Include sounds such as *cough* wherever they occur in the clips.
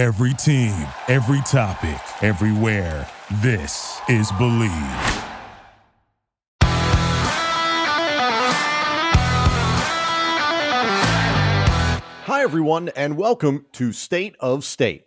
Every team, every topic, everywhere. This is Bleav. Hi, everyone, and welcome to State of State.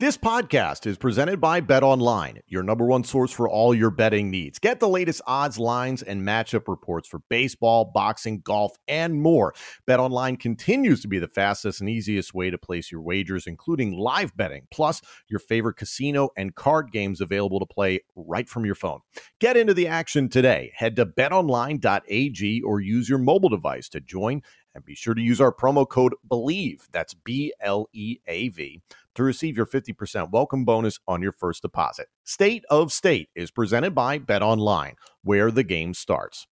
This podcast is presented by Bet Online, your number one source for all your betting needs. Get the latest odds, lines, and matchup reports for baseball, boxing, golf, and more. Bet Online continues to be the fastest and easiest way to place your wagers, including live betting, plus your favorite casino and card games available to play right from your phone. Get into the action today. Head to betonline.ag or use your mobile device to join and be sure to use our promo code BLEAV, that's B L E A V, to receive your 50% welcome bonus on your first deposit. State of State is presented by Bet Online, where the game starts.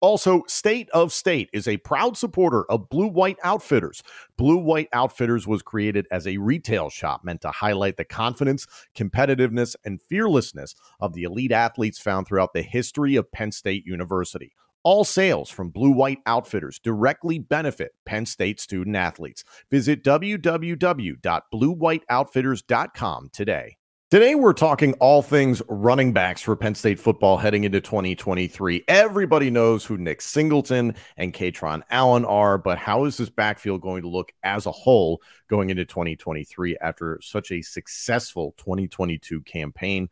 Also, State of State is a proud supporter of Blue White Outfitters. Blue White Outfitters was created as a retail shop meant to highlight the confidence, competitiveness, and fearlessness of the elite athletes found throughout the history of Penn State University. All sales from Blue White Outfitters directly benefit Penn State student athletes. Visit www.bluewhiteoutfitters.com today. Today, we're talking all things running backs for Penn State football heading into 2023. Everybody knows who Nick Singleton and Kaytron Allen are, but how is this backfield going to look as a whole going into 2023 after such a successful 2022 campaign?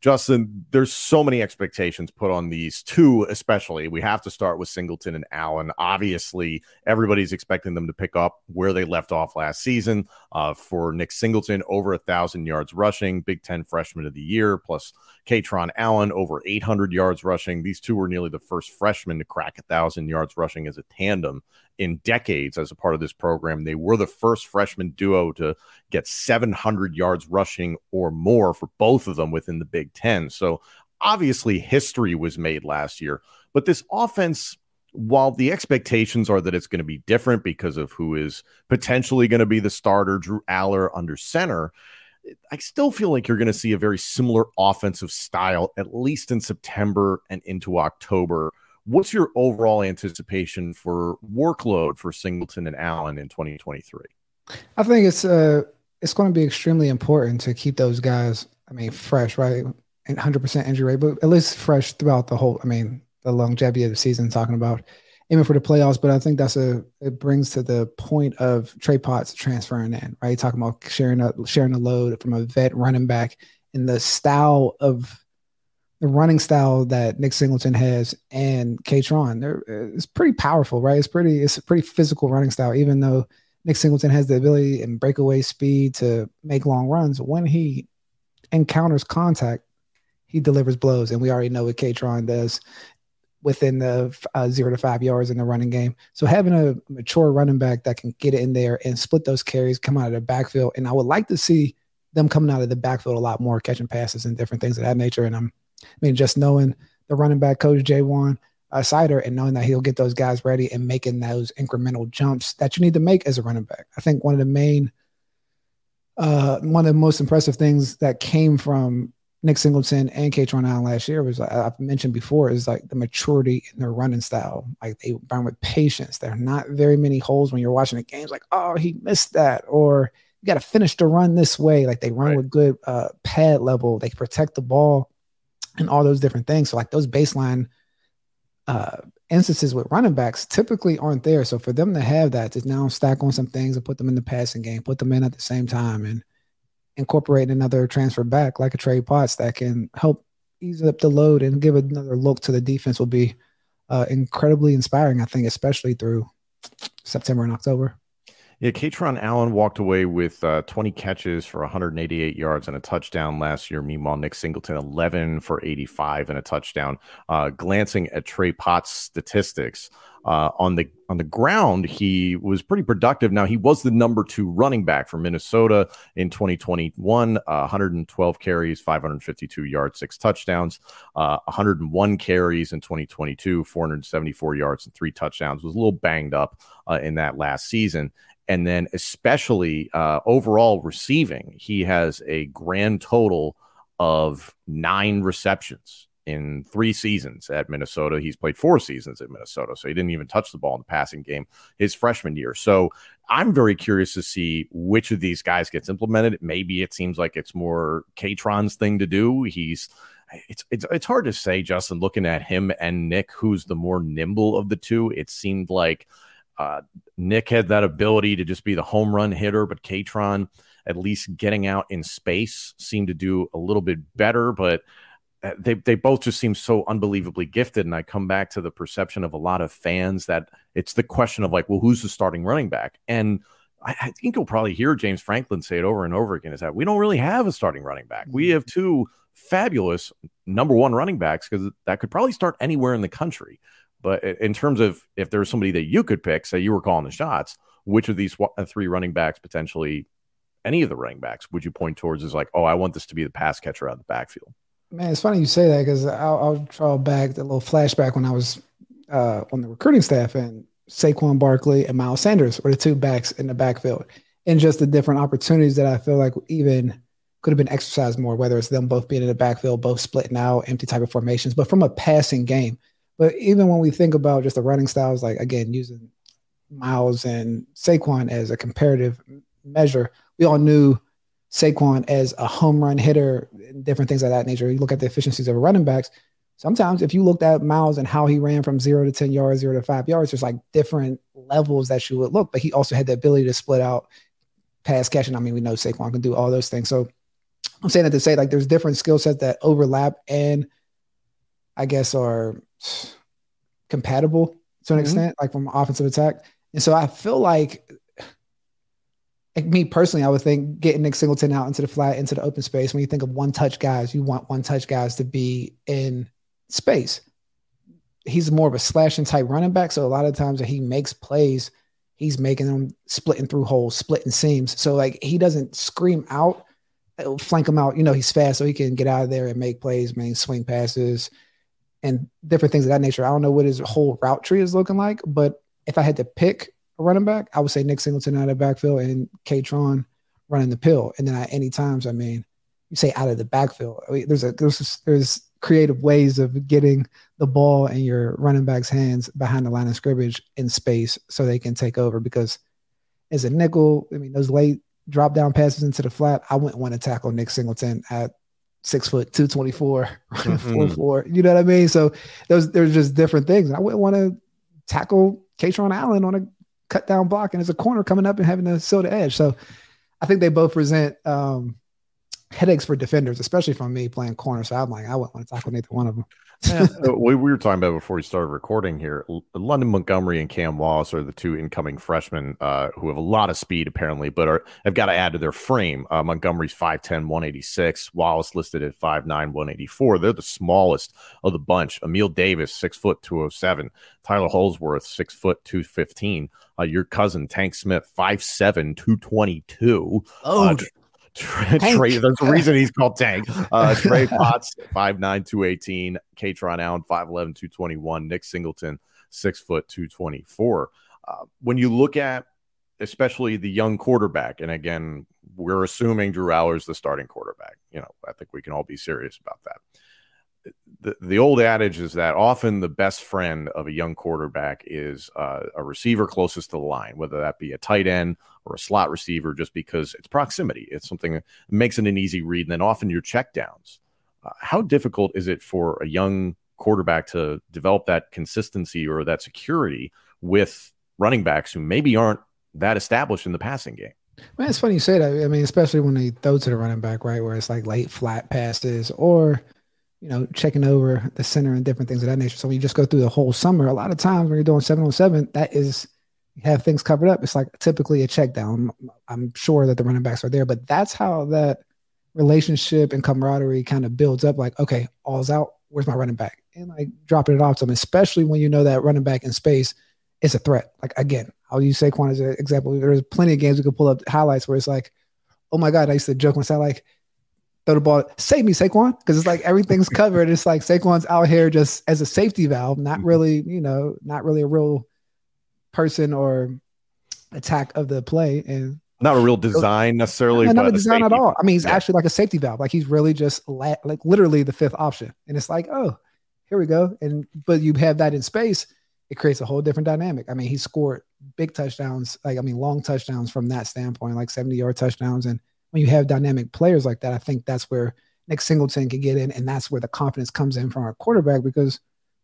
Justin, there's so many expectations put on these two, especially. We have to start with Singleton and Allen. Obviously, everybody's expecting them to pick up where they left off last season. Uh, for Nick Singleton, over a thousand yards rushing, Big Ten freshman of the year, plus Kaytron Allen, over 800 yards rushing. These two were nearly the first freshmen to crack a thousand yards rushing as a tandem in decades as a part of this program. They were the first freshman duo to get 700 yards rushing or more for both of them within the Big Ten. So obviously, history was made last year. But this offense, while the expectations are that it's going to be different because of who is potentially going to be the starter, Drew Allar under center. I still feel like you're going to see a very similar offensive style, at least in September and into October What's your overall anticipation for workload for Singleton and Allen in 2023? I think it's uh it's going to be extremely important to keep those guys. I mean, fresh, right? And 100% injury rate, but at least fresh throughout the whole. I mean, the longevity of the season. Talking about aiming for the playoffs, but I think that's a it brings to the point of Trey Potts transferring in, right? Talking about sharing a sharing the load from a vet running back and the style of the running style that Nick Singleton has and Kaytron, they're it's pretty powerful, right? It's pretty it's a pretty physical running style, even though Nick Singleton has the ability and breakaway speed to make long runs. When he encounters contact, he delivers blows, and we already know what Kaytron does within the uh, zero to five yards in the running game. So having a mature running back that can get in there and split those carries, come out of the backfield, and I would like to see them coming out of the backfield a lot more, catching passes and different things of that nature. And I'm I mean, just knowing the running back coach Ja'Juan uh, Seider, and knowing that he'll get those guys ready and making those incremental jumps that you need to make as a running back. I think one of the main, uh, one of the most impressive things that came from Nick Singleton and Kaytron Allen last year was I've mentioned before is like the maturity in their running style. Like they run with patience. There are not very many holes when you're watching the games. Like oh he missed that or you got to finish the run this way. Like they run right. with good uh, pad level. They protect the ball and all those different things. So like those baseline uh, instances with running backs typically aren't there. So for them to have that, to now stack on some things and put them in the passing game, put them in at the same time, and incorporate another transfer back like a Trey Potts that can help ease up the load and give another look to the defense will be uh, incredibly inspiring. I think, especially through September and October. Yeah, Kaytron Allen walked away with uh, 20 catches for 188 yards and a touchdown last year. Meanwhile, Nick Singleton 11 for 85 and a touchdown. Uh, glancing at Trey Potts' statistics uh, on the on the ground, he was pretty productive. Now he was the number two running back for Minnesota in 2021. 112 carries, 552 yards, six touchdowns. Uh, 101 carries in 2022, 474 yards and three touchdowns. Was a little banged up uh, in that last season and then especially uh, overall receiving, he has a grand total of nine receptions in three seasons at Minnesota. He's played four seasons at Minnesota, so he didn't even touch the ball in the passing game his freshman year. So I'm very curious to see which of these guys gets implemented. Maybe it seems like it's more Kaytron's thing to do. He's it's it's it's hard to say, Justin. Looking at him and Nick, who's the more nimble of the two, it seemed like uh, Nick had that ability to just be the home run hitter, but Kaytron, at least getting out in space, seemed to do a little bit better. But they they both just seem so unbelievably gifted. And I come back to the perception of a lot of fans that it's the question of like, well, who's the starting running back? And I, I think you'll probably hear James Franklin say it over and over again: is that we don't really have a starting running back. We mm-hmm. have two fabulous number one running backs because that could probably start anywhere in the country. But in terms of if there's somebody that you could pick, say you were calling the shots, which of these uh, three running backs potentially, any of the running backs, would you point towards as like, oh, I want this to be the pass catcher out of the backfield? Man, it's funny you say that because I'll, I'll draw back the little flashback when I was uh, on the recruiting staff and Saquon Barkley and Miles Sanders were the two backs in the backfield, and just the different opportunities that I feel like even could have been exercised more, whether it's them both being in the backfield, both splitting out, empty type of formations, but from a passing game. But even when we think about just the running styles, like again, using Miles and Saquon as a comparative measure, we all knew Saquon as a home run hitter different things of that nature. You look at the efficiencies of running backs. Sometimes if you looked at Miles and how he ran from zero to 10 yards, zero to five yards, there's like different levels that you would look, but he also had the ability to split out pass catching. I mean, we know Saquon can do all those things. So I'm saying that to say like there's different skill sets that overlap and I guess are compatible to an mm-hmm. extent, like from offensive attack. And so I feel like, like me personally, I would think getting Nick Singleton out into the flat, into the open space. When you think of one touch guys, you want one touch guys to be in space. He's more of a slashing type running back. So a lot of times that he makes plays, he's making them splitting through holes, splitting seams. So like he doesn't scream out uh, flank him out. You know, he's fast, so he can get out of there and make plays, make swing passes, and different things of that nature. I don't know what his whole route tree is looking like, but if I had to pick a running back, I would say Nick Singleton out of backfield and Kaytron running the pill. And then at any times, I mean, you say out of the backfield. I mean, there's a there's there's creative ways of getting the ball in your running back's hands behind the line of scrimmage in space so they can take over because as a nickel, I mean, those late drop down passes into the flat, I wouldn't want to tackle Nick Singleton at six foot two twenty *laughs* four, mm-hmm. four four. You know what I mean? So those there's just different things. I wouldn't want to tackle Kaytron Allen on a cut down block and there's a corner coming up and having to seal the edge. So I think they both present um, headaches for defenders, especially from me playing corner. So I'm like, I wouldn't want to tackle neither one of them. yeah, *laughs* we, we were talking about before we started recording here. London Montgomery and Cam Wallace are the two incoming freshmen uh, who have a lot of speed apparently, but are have got to add to their frame. Uh, Montgomery's 5'10", 186. Wallace listed at 5'9", 184. They're the smallest of the bunch. Amiel Davis, six foot 207. Tyler Holsworth, six foot 215. Uh, your cousin Tank Smith, 5'7", 222. Oh, Trey, there's a reason he's called Tank. Uh, *laughs* Trey Potts, 5'9, 218. Kaytron Allen, 5'11, 221. Nick Singleton, 6 foot 224. Uh, when you look at especially the young quarterback, and again, we're assuming Drew Allar's the starting quarterback. You know, I think we can all be serious about that the, the old adage is that often the best friend of a young quarterback is uh, a receiver closest to the line, whether that be a tight end or a slot receiver, just because it's proximity. It's something that makes it an easy read. And then often your checkdowns. Uh, how difficult is it for a young quarterback to develop that consistency or that security with running backs who maybe aren't that established in the passing game? Man, it's funny you say that. I mean, especially when they throw to the running back, right, where it's like late flat passes or – you know, checking over the center and different things of that nature. So when you just go through the whole summer, a lot of times when you're doing seven on seven, that is you have things covered up. It's like typically a check down. I'm sure that the running backs are there, but that's how that relationship and camaraderie kind of builds up. Like, okay, all's out. Where's my running back? And like dropping it off to them, especially when you know that running back in space is a threat. Like again, I'll use Saquon as an example. There's plenty of games we could pull up highlights where it's like, oh my God, I used to joke when I like, throw the ball. Save me, Saquon, because it's like everything's *laughs* covered. It's like Saquon's out here just as a safety valve, not mm-hmm. really, you know, not really a real person or attack of the play. And not a real design necessarily. No, not a design a at all. I mean, he's yeah. actually like a safety valve. Like he's really just la- like literally the fifth option. And it's like, oh, here we go. And but you have that in space, it creates a whole different dynamic. I mean, he scored big touchdowns, like I mean, long touchdowns from that standpoint, like 70 yard touchdowns. And when you have dynamic players like that, I think that's where Nick Singleton can get in, and that's where the confidence comes in from our quarterback because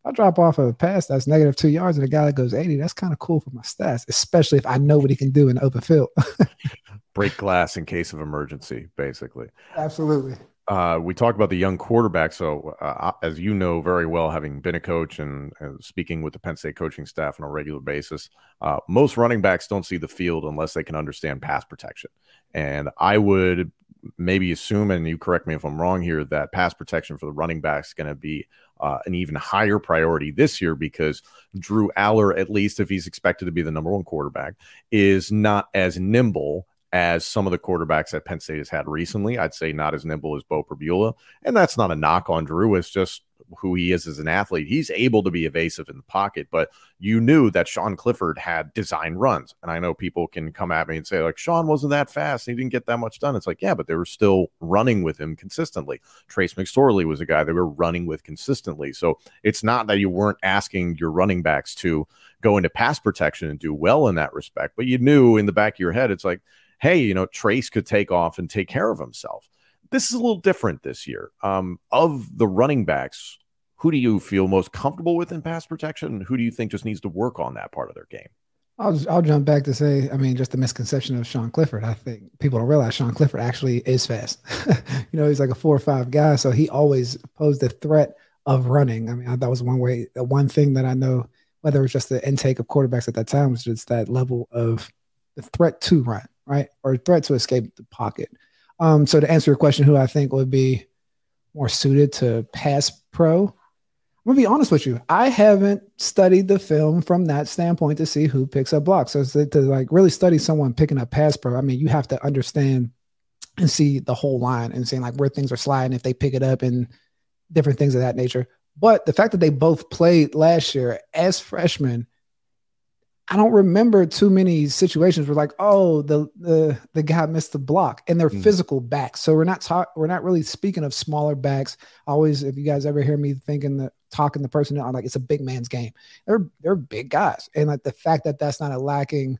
I drop off of a pass that's negative two yards and a guy that goes 80, that's kind of cool for my stats, especially if I know what he can do in the open field. *laughs* Break glass in case of emergency, basically. Absolutely. Uh, we talked about the young quarterback. So, uh, as you know very well, having been a coach and, and, speaking with the Penn State coaching staff on a regular basis, uh, most running backs don't see the field unless they can understand pass protection. And I would maybe assume, and you correct me if I'm wrong here, that pass protection for the running backs is going to be uh, an even higher priority this year because Drew Allar, at least if he's expected to be the number one quarterback, is not as nimble as some of the quarterbacks that Penn State has had recently. I'd say not as nimble as Beau Pribula. And that's not a knock on Drew. It's just who he is as an athlete. He's able to be evasive in the pocket, but you knew that Sean Clifford had design runs. And I know people can come at me and say, like, Sean wasn't that fast. He didn't get that much done. It's like, yeah, but they were still running with him consistently. Trace McSorley was a guy they were running with consistently. So it's not that you weren't asking your running backs to go into pass protection and do well in that respect, but you knew in the back of your head, it's like, hey, you know, Trace could take off and take care of himself. This is a little different this year. Um, of the running backs, who do you feel most comfortable with in pass protection? And Who do you think just needs to work on that part of their game? I'll I'll jump back to say, I mean, just the misconception of Sean Clifford. I think people don't realize Sean Clifford actually is fast. *laughs* you know, he's like a four or five guy, so he always posed the threat of running. I mean, that was one way, one thing that I know, whether it was just the intake of quarterbacks at that time, was just that level of the threat to run right? Or threat to escape the pocket. Um, so to answer your question, who I think would be more suited to pass pro, I'm gonna be honest with you. I haven't studied the film from that standpoint to see who picks up blocks. So to, to like really study someone picking up pass pro, I mean, you have to understand and see the whole line and seeing like where things are sliding if they pick it up and different things of that nature. But the fact that they both played last year as freshmen I don't remember too many situations where like, oh, the the the guy missed the block and they're mm. physical backs. So we're not talking we're not really speaking of smaller backs. Always, if you guys ever hear me thinking the talking the person, I'm like, it's a big man's game. They're they're big guys, and like the fact that that's not a lacking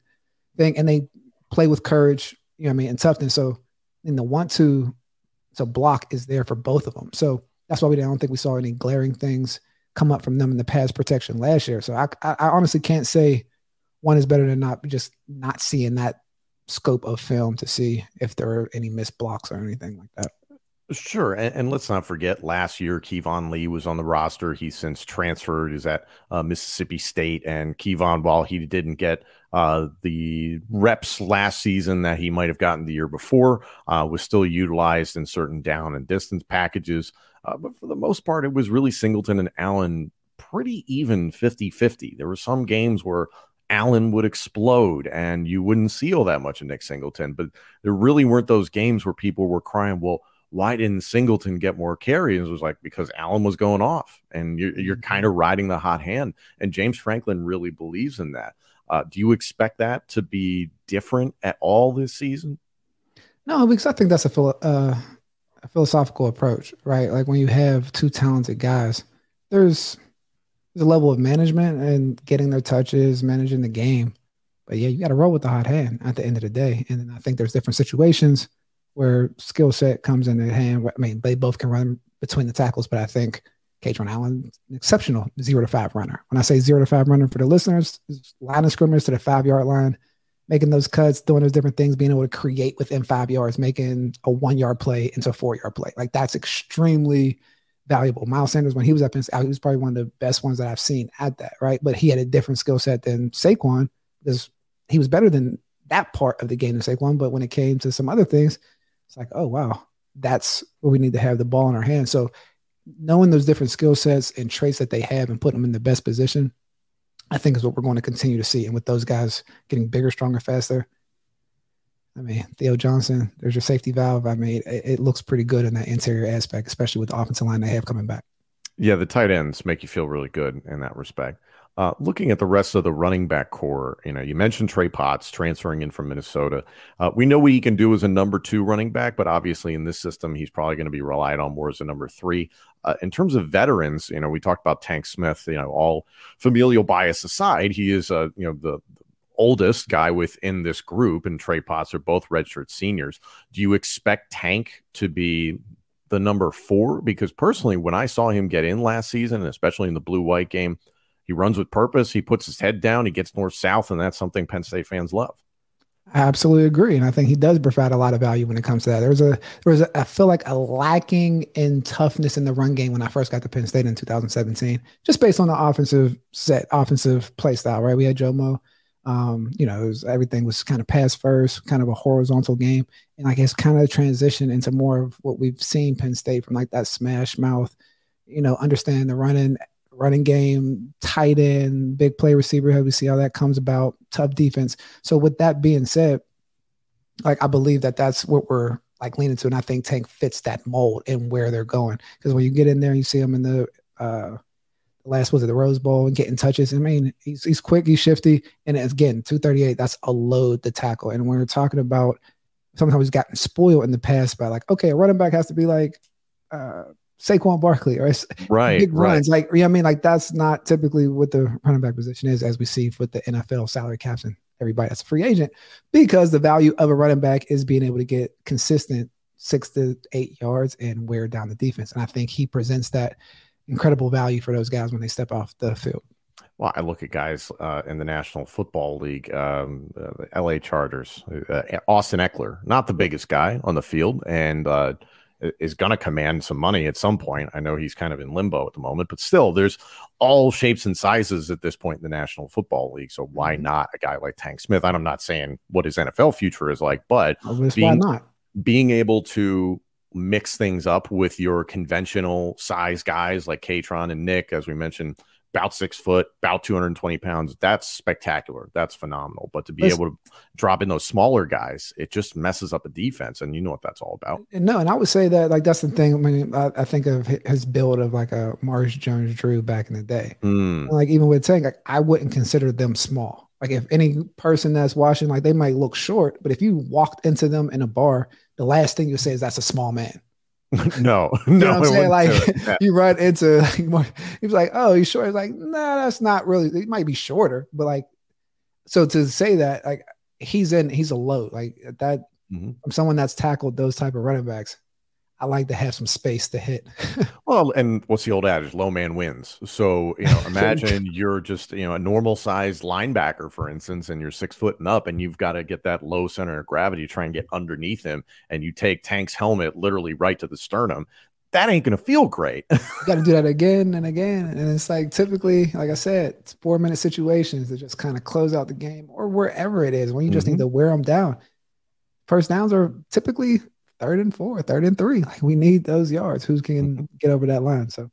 thing, and they play with courage, you know, what I mean, and toughness. So in the want to to block is there for both of them. So that's why we don't think we saw any glaring things come up from them in the pass protection last year. So I I, I honestly can't say one is better than not just not seeing that scope of film to see if there are any missed blocks or anything like that. Sure, and, and, let's not forget last year Keyvone Lee was on the roster. He's since transferred, is at uh, Mississippi State, and Keyvone, while he didn't get uh, the reps last season that he might have gotten the year before, uh, was still utilized in certain down and distance packages. Uh, but for the most part, it was really Singleton and Allen pretty even 50 50. There were some games where Allen would explode and you wouldn't see all that much of Nick Singleton. But there really weren't those games where people were crying, well, why didn't Singleton get more carries? It was like because Allen was going off and you're, you're kind of riding the hot hand. And James Franklin really believes in that. Uh, do you expect that to be different at all this season? No, because I think that's a, philo- uh, a philosophical approach, right? Like when you have two talented guys, there's there's a level of management and getting their touches, managing the game. But yeah, you got to roll with the hot hand at the end of the day. And I think there's different situations where skill set comes in the hand. I mean, they both can run between the tackles, but I think Kaytron Allen, exceptional zero to five runner. When I say zero to five runner for the listeners, line of scrimmage to the five yard line, making those cuts, doing those different things, being able to create within five yards, making a one yard play into a four yard play. Like that's extremely valuable. Miles Sanders, when he was up in, he was probably one of the best ones that I've seen at that, right? But he had a different skill set than Saquon because he was better than that part of the game than Saquon. But when it came to some other things, it's like, oh wow, that's where we need to have the ball in our hands. So knowing those different skill sets and traits that they have and putting them in the best position, I think is what we're going to continue to see. And with those guys getting bigger, stronger, faster, I mean, Theo Johnson, there's your safety valve. I mean, it, it, looks pretty good in that interior aspect, especially with the offensive line they have coming back. Yeah, the tight ends make you feel really good in that respect. Uh, looking at the rest of the running back core, you know, you mentioned Trey Potts transferring in from Minnesota. Uh, we know what he can do as a number two running back, but obviously in this system, he's probably going to be relied on more as a number three. Uh, in terms of veterans, you know, we talked about Tank Smith. You know, all familial bias aside, he is, uh, you know, the oldest guy within this group, and Trey Potts are both redshirt seniors. Do you expect Tank to be the number four? Because personally, when I saw him get in last season, and especially in the blue white game he runs with purpose. He puts his head down. He gets north south, and that's something Penn State fans love. I absolutely agree, and I think he does provide a lot of value when it comes to that. There was a there was a, I feel like a lacking in toughness in the run game when I first got to Penn State in 2017, just based on the offensive set, offensive play style. Right, we had Jomo. Um, you know, was, everything was kind of pass first, kind of a horizontal game, and like it's kind of transitioned into more of what we've seen Penn State from like that smash mouth. You know, understand the running running game, tight end, big play receiver. How we see how that comes about, tough defense. So with that being said, like I believe that that's what we're like leaning to, and I think Tank fits that mold and where they're going. Because when you get in there, you see them in the uh, last was it the Rose Bowl and getting touches. I mean, he's he's quick, he's shifty, and again, two thirty eight. That's a load to tackle. And when we're talking about sometimes he's gotten spoiled in the past by like, okay, a running back has to be like. Uh, Saquon Barkley or right, big runs. Right. Like, yeah, I mean, like that's not typically what the running back position is, as we see with the NFL salary caps and everybody that's a free agent, because the value of a running back is being able to get consistent six to eight yards and wear down the defense. And I think he presents that incredible value for those guys when they step off the field. Well, I look at guys uh, in the National Football League, um, uh, LA Chargers, uh, Austin Ekeler, not the biggest guy on the field, and uh, is going to command some money at some point. I know he's kind of in limbo at the moment, but still, there's all shapes and sizes at this point in the National Football League. So why mm-hmm. not a guy like Tank Smith? And I'm not saying what his NFL future is like, but being, why not? being able to mix things up with your conventional size guys like Kaytron and Nick, as we mentioned, about six foot, about 220 pounds. That's spectacular. That's phenomenal. But to be able to drop in those smaller guys, it just messes up a defense. And you know what that's all about. No, and I would say that like that's the thing. I mean, I, I think of his build of like a Maurice Jones Drew back in the day. Mm. Like even with saying like I wouldn't consider them small. Like if any person that's watching, like they might look short, but if you walked into them in a bar, the last thing you say is that's a small man. *laughs* no, no. *laughs* You know I'm saying? Like *laughs* you run into like he was like, oh, he's short. He's like, no, nah, that's not really. He might be shorter, but like, so to say that, like, he's in, he's a load like that. Mm-hmm. I'm someone that's tackled those type of running backs. I like to have some space to hit. *laughs* well, and what's the old adage? Low man wins. So, you know, *laughs* imagine you're just, you know, a normal sized linebacker, for instance, and you're six foot and up, and you've got to get that low center of gravity, to try and get underneath him, and you take Tank's helmet literally right to the sternum. That ain't gonna feel great. you got to do that again and again, and it's like typically, like I said, it's four minute situations that just kind of close out the game, or wherever it is when you just mm-hmm. need to wear them down. First downs are typically third and four, third and three. Like we need those yards. Who's can mm-hmm. get over that line? So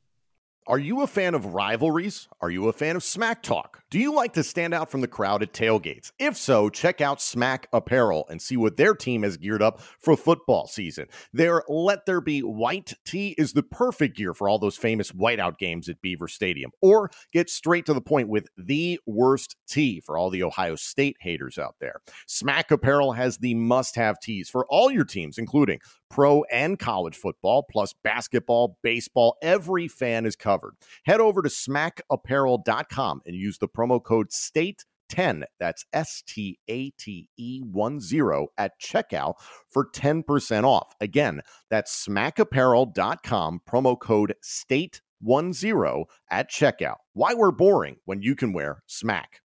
are you a fan of rivalries? Are you a fan of smack talk? Do you like to stand out from the crowd at tailgates? If so, check out Smack Apparel and see what their team has geared up for football season. Their Let There Be White tee is the perfect gear for all those famous whiteout games at Beaver Stadium. Or get straight to the point with the worst tee for all the Ohio State haters out there. Smack Apparel has the must have tees for all your teams, including pro and college football, plus basketball, baseball. Every fan is covered. Head over to smackapparel.com and use the promo code STATE 10 that's s-t-a-t-e 10 at checkout for 10% off again that's smackapparel.com promo code state 10 at checkout why we're boring when you can wear smack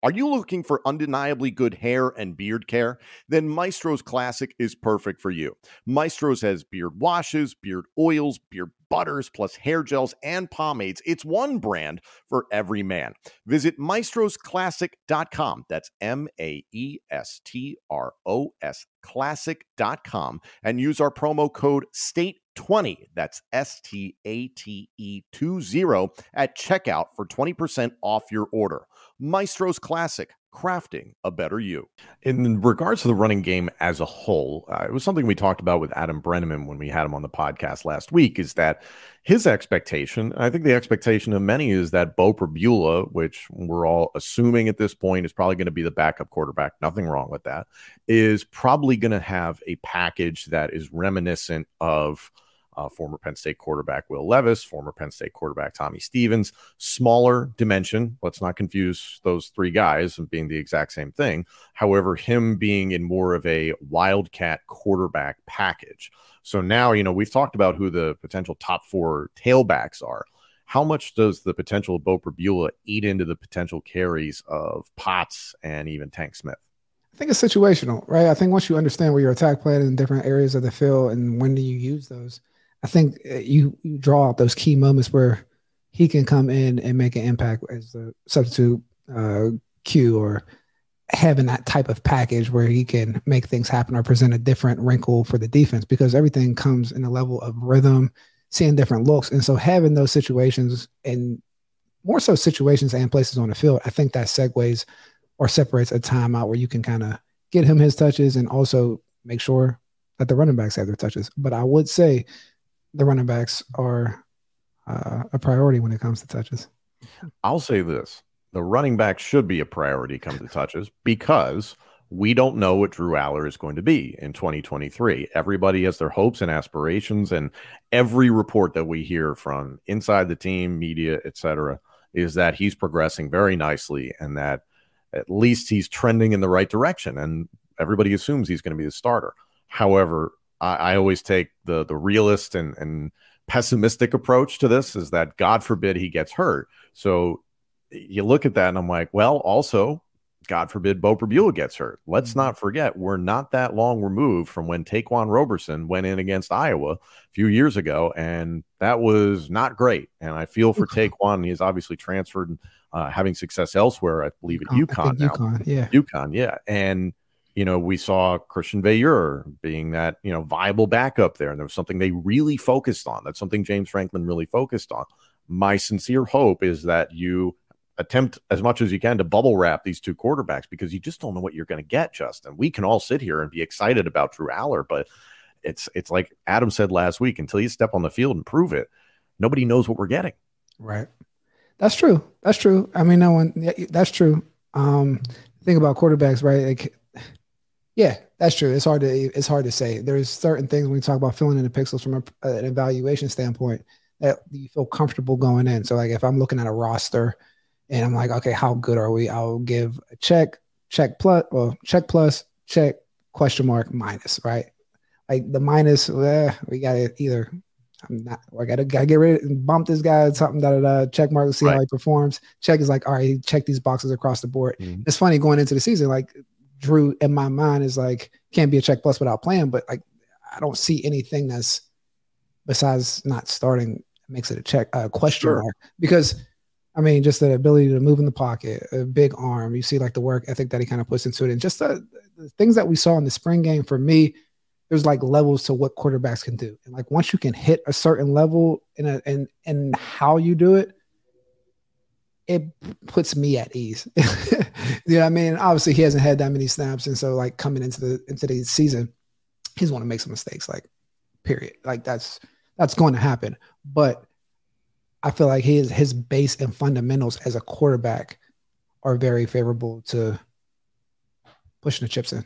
are you looking for undeniably good hair and beard care? Then Maestro's Classic is perfect for you. Maestro's has beard washes, beard oils, beard butters, plus hair gels and pomades. It's one brand for every man. Visit maestrosclassic.com. That's M A E S T R O S classic.com and use our promo code STATE20. That's S T A T E 20 at checkout for 20% off your order. Maestro's Classic crafting a better you. In regards to the running game as a whole, uh, it was something we talked about with Adam Breneman when we had him on the podcast last week. Is that his expectation? I think the expectation of many is that Beau Pribula, which we're all assuming at this point is probably going to be the backup quarterback. Nothing wrong with that. Is probably going to have a package that is reminiscent of uh, former Penn State quarterback Will Levis, former Penn State quarterback Tommy Stevens. Smaller dimension. Let's not confuse those three guys and being the exact same thing. However, him being in more of a wildcat quarterback package. So now, you know, we've talked about who the potential top four tailbacks are. How much does the potential of Beau Pribula eat into the potential carries of Potts and even Tank Smith? I think it's situational, right? I think once you understand where your attack plan in different areas of the field and when do you use those, I think uh, you, you draw out those key moments where he can come in and make an impact as the substitute uh, Q or having that type of package where he can make things happen or present a different wrinkle for the defense because everything comes in a level of rhythm, seeing different looks. And so having those situations and more so situations and places on the field, I think that segues or separates a timeout where you can kind of get him his touches and also make sure that the running backs have their touches. But I would say the running backs are uh, a priority when it comes to touches. I'll say this: the running back should be a priority come to touches because we don't know what Drew Allar is going to be in 2023. Everybody has their hopes and aspirations, and every report that we hear from inside the team, media, etc., is that he's progressing very nicely and that at least he's trending in the right direction. And everybody assumes he's going to be the starter. However, I, I always take the the realist and and pessimistic approach to this is that God forbid he gets hurt. So you look at that and I'm like, well, also, God forbid Beau Pribula gets hurt. Let's mm-hmm. not forget, we're not that long removed from when Ta'Quan Roberson went in against Iowa a few years ago, and that was not great. And I feel for Ta'Quan. He's obviously transferred, uh, having success elsewhere, I believe, at UConn now. UConn, yeah. UConn, yeah. And you know, we saw Christian Veilleux being that, you know, viable backup there. And there was something they really focused on. That's something James Franklin really focused on. My sincere hope is that you attempt as much as you can to bubble wrap these two quarterbacks because you just don't know what you're going to get, Justin. We can all sit here and be excited about Drew Allar, but it's it's like Adam said last week, until you step on the field and prove it, nobody knows what we're getting. Right. That's true. That's true. I mean, no one. That's true. Um, think about quarterbacks, right? Like yeah, that's true. It's hard to it's hard to say. There's certain things when we talk about filling in the pixels from a, an evaluation standpoint that you feel comfortable going in. So like if I'm looking at a roster and I'm like, okay, how good are we? I'll give a check, check plus, well, check plus, check question mark minus, right? Like the minus, eh, we got to either I'm not. I gotta gotta get rid of bump this guy something da da da. Check mark to see right. how he performs. Check is like all right. Check these boxes across the board. Mm-hmm. It's funny going into the season. Like Drew in my mind is like can't be a check plus without playing, but like I don't see anything that's besides not starting makes it a check uh, question sure. mark because I mean just the ability to move in the pocket, a big arm. You see like the work ethic that he kind of puts into it, and just the, the things that we saw in the spring game for me. There's like levels to what quarterbacks can do, and like once you can hit a certain level in a and and how you do it, it puts me at ease. *laughs* you know I mean? Obviously, he hasn't had that many snaps, and so like coming into the into the season, he's going to make some mistakes. Like, period. Like that's that's going to happen. But I feel like his his base and fundamentals as a quarterback are very favorable to pushing the chips in.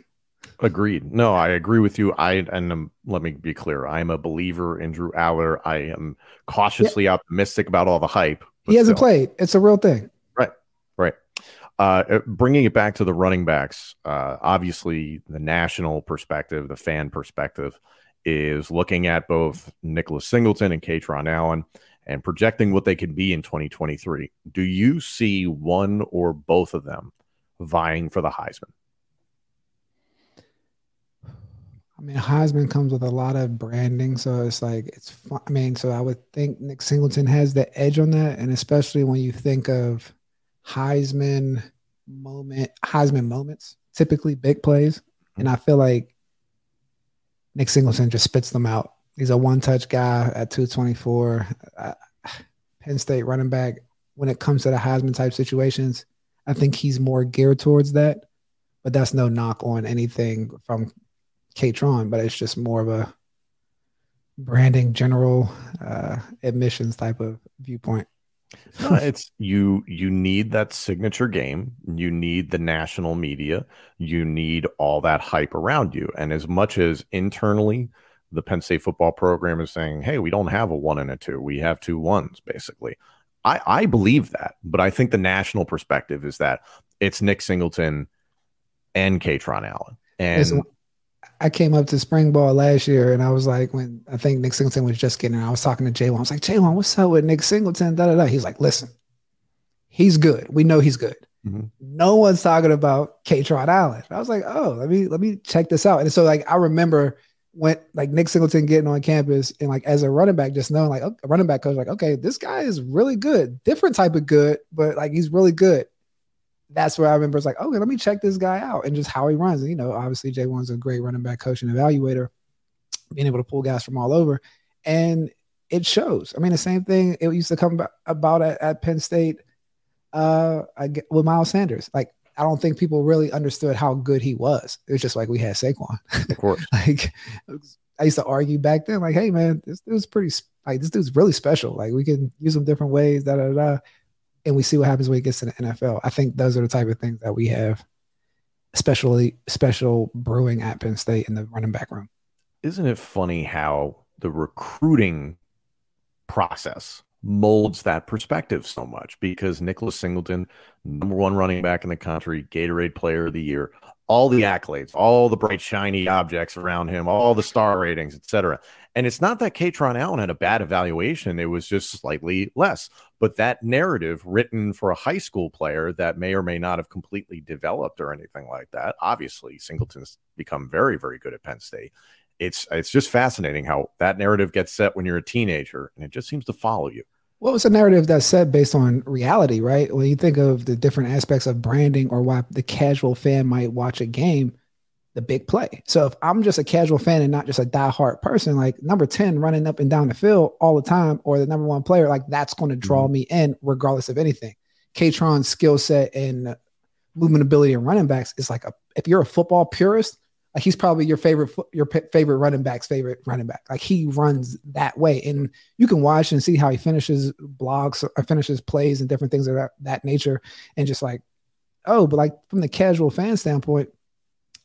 Agreed. No, I agree with you. I and um, let me be clear. I am a believer in Drew Allar. I am cautiously yeah. optimistic about all the hype, he hasn't still. played. It's a real thing. Uh, uh, bringing it back to the running backs, uh, obviously the national perspective, the fan perspective, is looking at both Nicholas Singleton and Kaytron Allen and projecting what they could be in 2023. Do you see one or both of them vying for the Heisman? I mean, Heisman comes with a lot of branding, so it's like it's. Fun. I mean, so I would think Nick Singleton has the edge on that, and especially when you think of Heisman moment, Heisman moments, typically big plays, and I feel like Nick Singleton just spits them out. He's a one-touch guy at 224. Uh, Penn State running back. When it comes to the Heisman type situations, I think he's more geared towards that. But that's no knock on anything from Kaytron, but it's just more of a branding general uh, admissions type of viewpoint. No, it's you you need that signature game. You need the national media. You need all that hype around you. And as much as internally the penn state football program is saying hey we don't have a one and a two. We have two ones basically. I i believe that. But i think the national perspective is that it's nick singleton and Kaytron allen. And I came up to spring ball last year and I was like, when I think Nick Singleton was just getting, I was talking to Jalen. I was like, Jalen, what's up with Nick Singleton? Da, da, da. He's like, listen, he's good. We know he's good. Mm-hmm. No one's talking about Kaytron Allen. I was like, oh, let me let me check this out. And so like I remember when like Nick Singleton getting on campus and like as a running back, just knowing like a running back coach, like, okay, this guy is really good, different type of good, but like he's really good that's where I remember it's like, okay, let me check this guy out and just how he runs. And, you know, obviously Ja'Juan's a great running back coach and evaluator, being able to pull guys from all over. And it shows. I mean, the same thing it used to come about at, at Penn State uh, with Miles Sanders. Like, I don't think people really understood how good he was. It was just like we had Saquon. Of course. *laughs* like I used to argue back then, like, hey man, this dude's pretty like this dude's really special. Like we can use him different ways, da da da and we see what happens when he gets to the NFL. I think those are the type of things that we have, especially special brewing at Penn State in the running back room. Isn't it funny how the recruiting process molds that perspective so much? Because Nicholas Singleton, number one running back in the country, Gatorade Player of the Year, all the accolades, all the bright shiny objects around him, all the star ratings, etc. And it's not that Kaytron Allen had a bad evaluation, it was just slightly less. But that narrative written for a high school player that may or may not have completely developed or anything like that. Obviously, Singleton's become very, very good at Penn State. It's it's just fascinating how that narrative gets set when you're a teenager and it just seems to follow you. Well, it's a narrative that's set based on reality, right? When you think of the different aspects of branding or why the casual fan might watch a game, the big play. So if I'm just a casual fan and not just a die-hard person, like number 10 running up and down the field all the time, or the number one player, like that's going to draw mm-hmm. me in regardless of anything. Kaytron's skill set and movement ability and running backs is like a if you're a football purist, like he's probably your favorite your favorite running back's favorite running back. Like he runs that way, and you can watch and see how he finishes blocks or finishes plays and different things of that, that nature, and just like, oh, but like from the casual fan standpoint,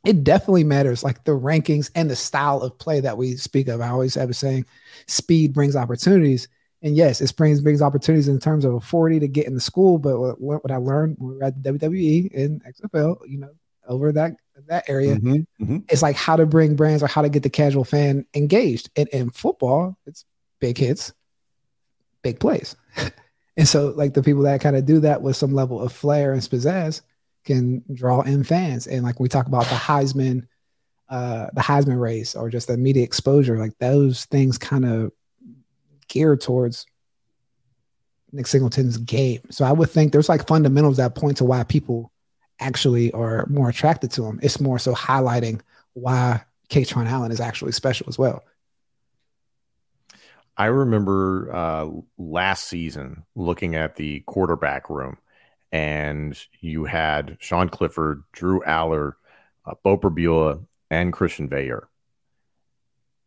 it definitely matters like the rankings and the style of play that we speak of. I always have a saying, speed brings opportunities. And yes, it brings brings opportunities in terms of a 40 to get in the school. But what, what I learned when we were at WWE and XFL, you know, over that that area, mm-hmm, mm-hmm. it's like how to bring brands or how to get the casual fan engaged. And in football, it's big hits, big plays. *laughs* and so like the people that kind of do that with some level of flair and pizzazz, can draw in fans. And like we talk about the Heisman, uh, the Heisman race or just the media exposure, like those things kind of geared towards Nick Singleton's game. So I would think there's like fundamentals that point to why people actually are more attracted to him. It's more so highlighting why Kaytron Allen is actually special as well. I remember uh, last season looking at the quarterback room and you had Sean Clifford, Drew Allar, uh, Beau Pribula, and Christian Veilleux.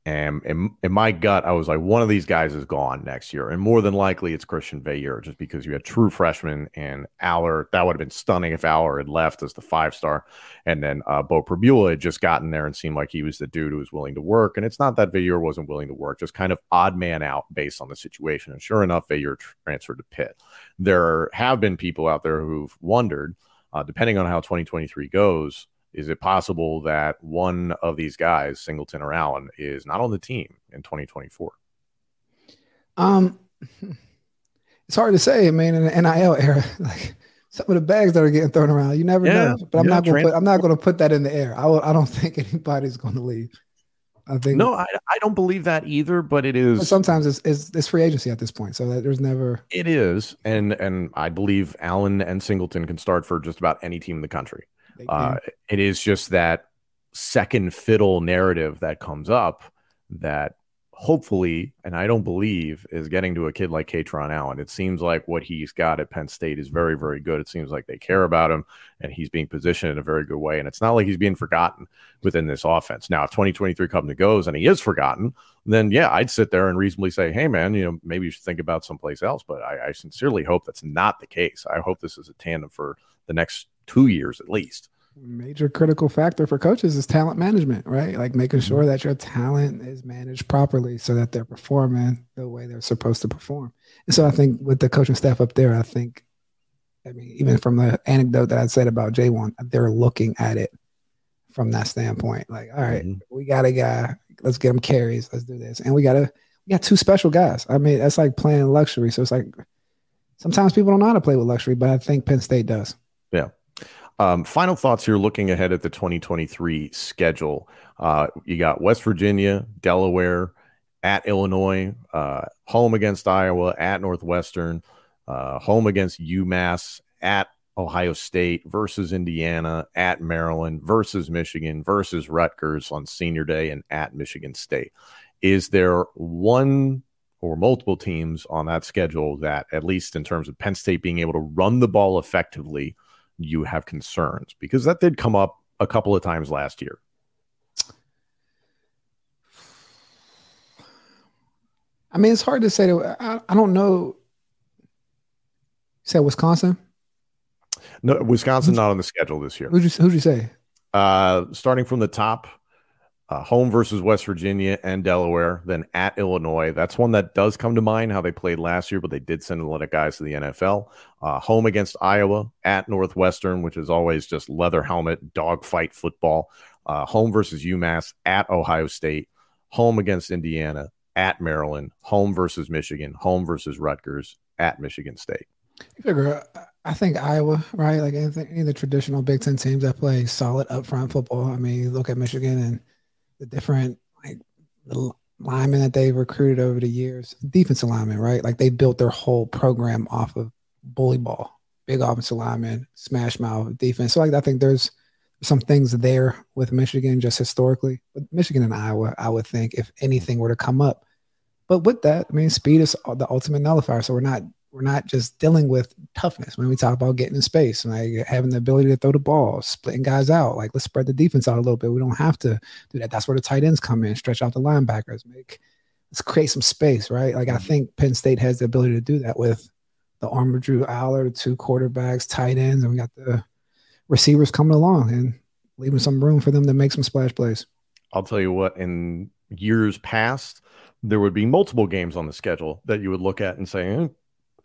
And in, in, my gut, I was like, one of these guys is gone next year. And more than likely, it's Christian Veilleux, just because you had true freshman and Allar. That would have been stunning if Allar had left as the five star. And then uh, Beau Pribula had just gotten there and seemed like he was the dude who was willing to work. And it's not that Veilleux wasn't willing to work, just kind of odd man out based on the situation. And sure enough, Veilleux transferred to Pitt. There have been people out there who've wondered, uh, depending on how 2023 goes, is it possible that one of these guys, Singleton or Allen, is not on the team in 2024? Um, *laughs* it's hard to say. I mean, in the NIL era, *laughs* like some of the bags that are getting thrown around, you never yeah, know. But I'm not going to put I'm not going to put that in the air. I will, I don't *laughs* think anybody's going to leave. I think no, I, I don't believe that either. But it is sometimes it's, it's, it's free agency at this point, so that there's never it is, and and I believe Allen and Singleton can start for just about any team in the country. Uh, it is just that second fiddle narrative that comes up that hopefully, and I don't believe, is getting to a kid like Kaytron Allen. It seems like what he's got at Penn State is very, very good. It seems like they care about him and he's being positioned in a very good way. And it's not like he's being forgotten within this offense. Now, if 2023 comes and goes and he is forgotten, then yeah, I'd sit there and reasonably say, hey, man, you know, maybe you should think about someplace else. But I, I sincerely hope that's not the case. I hope this is a tandem for the next two years at least major critical factor for coaches is talent management, right? Like making sure that your talent is managed properly so that they're performing the way they're supposed to perform. And so I think with the coaching staff up there, I think, I mean, even from the anecdote that I said about Ja'Juan, they're looking at it from that standpoint. Like, all right, mm-hmm. we got a guy, let's get him carries, let's do this. And we got a we got two special guys. I mean, that's like playing luxury. So it's like sometimes people don't know how to play with luxury, but I think Penn State does. Um, final thoughts here looking ahead at the 2023 schedule. Uh, you got West Virginia, Delaware, at Illinois, uh, home against Iowa, at Northwestern, uh, home against UMass, at Ohio State versus Indiana, at Maryland versus Michigan versus Rutgers on senior day, and at Michigan State. Is there one or multiple teams on that schedule that, at least in terms of Penn State being able to run the ball effectively, you have concerns? Because that did come up a couple of times last year. I mean, it's hard to say. To, I, I don't know. You said Wisconsin? No, Wisconsin not on the schedule this year. Who'd you, who'd you say? Uh, starting from the top, uh, home versus West Virginia and Delaware, then at Illinois. That's one that does come to mind how they played last year, but they did send a lot of guys to the NFL. Uh, home against Iowa, at Northwestern, which is always just leather helmet, dogfight football. Uh, home versus UMass, at Ohio State. Home against Indiana, at Maryland. Home versus Michigan. Home versus Rutgers, at Michigan State. Figure, I think Iowa, right? Like any of the traditional Big Ten teams that play solid upfront football. I mean, look at Michigan and the different like the linemen that they've recruited over the years, defensive linemen, right? Like they built their whole program off of bully ball, big offensive linemen, smash mouth defense. So like I think there's some things there with Michigan just historically. But Michigan and Iowa, I would think if anything were to come up. But with that, I mean, speed is the ultimate nullifier. So we're not we're not just dealing with toughness when we talk about getting in space and like having the ability to throw the ball, splitting guys out. Like let's spread the defense out a little bit. We don't have to do that. That's where the tight ends come in, stretch out the linebackers, make let's create some space, right? Like I mm-hmm. think Penn State has the ability to do that with the armor Drew Allar, two quarterbacks, tight ends, and we got the receivers coming along and leaving some room for them to make some splash plays. I'll tell you what, in years past, there would be multiple games on the schedule that you would look at and say, eh,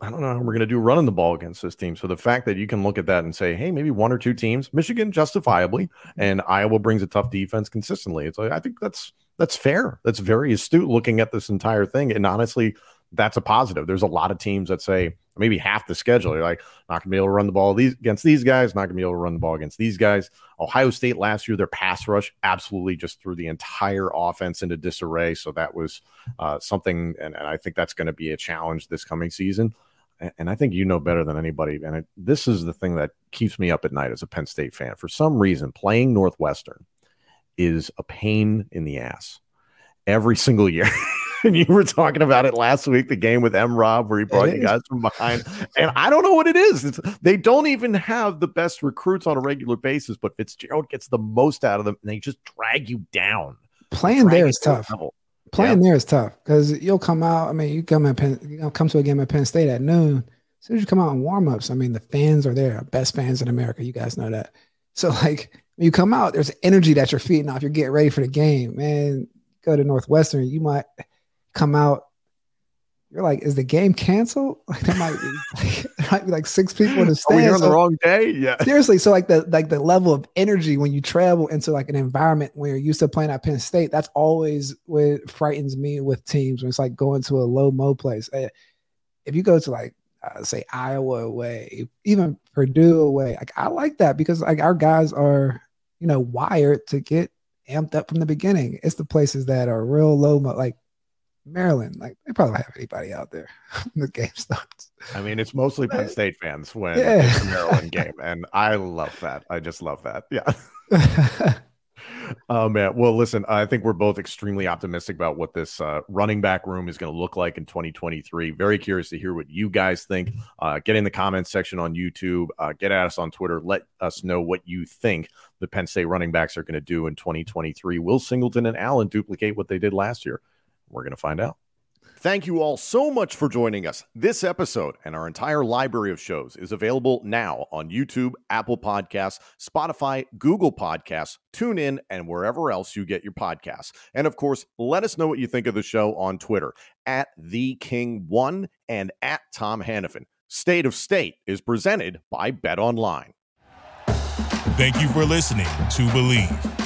I don't know how we're going to do running the ball against this team. So the fact that you can look at that and say, hey, maybe one or two teams, Michigan justifiably, and Iowa brings a tough defense consistently. It's like, I think that's that's fair. That's very astute looking at this entire thing. And honestly, that's a positive. There's a lot of teams that say maybe half the schedule. You're like, not gonna be able to run the ball these against these guys, not gonna be able to run the ball against these guys. Ohio State last year, their pass rush absolutely just threw the entire offense into disarray. So that was uh, something, and, and I think that's going to be a challenge this coming season and I think you know better than anybody. And it, this is the thing that keeps me up at night as a Penn State fan. For some reason, playing Northwestern is a pain in the ass every *laughs* single year. and you were talking about it last week, the game with M. Rob, where he brought you guys from behind. and I don't know what it is. It's, they don't even have the best recruits on a regular basis, but Fitzgerald gets the most out of them, and they just drag you down. Playing there is tough. Level. Playing there is tough because you'll come out. I mean, you come at Penn, you know, come to a game at Penn State at noon. As soon as you come out in warmups, I mean, the fans are there, best fans in America. You guys know that. *laughs* So like when you come out, there's energy that you're feeding off. You're getting ready for the game, man. Go to Northwestern, you might come out you're like, is the game canceled? *laughs* Like there might be like, there *laughs* might be like six people in the stand. Oh, you're on so, the wrong day. Yeah. *laughs* Seriously. So like the like the level of energy when you travel into like an environment where you're used to playing at Penn State, that's always what frightens me with teams when it's like going to a low mo place. Eh, if you go to like uh, say Iowa away, even Purdue away, like I like that because like our guys are, you know, wired to get amped up from the beginning. It's the places that are real low mo, like Maryland, like they probably have anybody out there *laughs* the game starts. I mean, it's mostly Penn State fans when yeah. it's a Maryland *laughs* game, and I love that. I just love that. Yeah. *laughs* Oh man. Well, listen, I think we're both extremely optimistic about what this uh, running back room is going to look like in 2023. Very curious to hear what you guys think. Uh, get in the comments section on YouTube. Uh, get at us on Twitter. Let us know what you think the Penn State running backs are going to do in 2023. Will Singleton and Allen duplicate what they did last year? We're going to find out. Thank you all so much for joining us. This episode and our entire library of shows is available now on YouTube, Apple Podcasts, Spotify, Google Podcasts, TuneIn, and wherever else you get your podcasts. And of course, let us know what you think of the show on Twitter at the King One and at Tom Hannafin. State of State is presented by Bet Online. Thank you for listening to Bleav.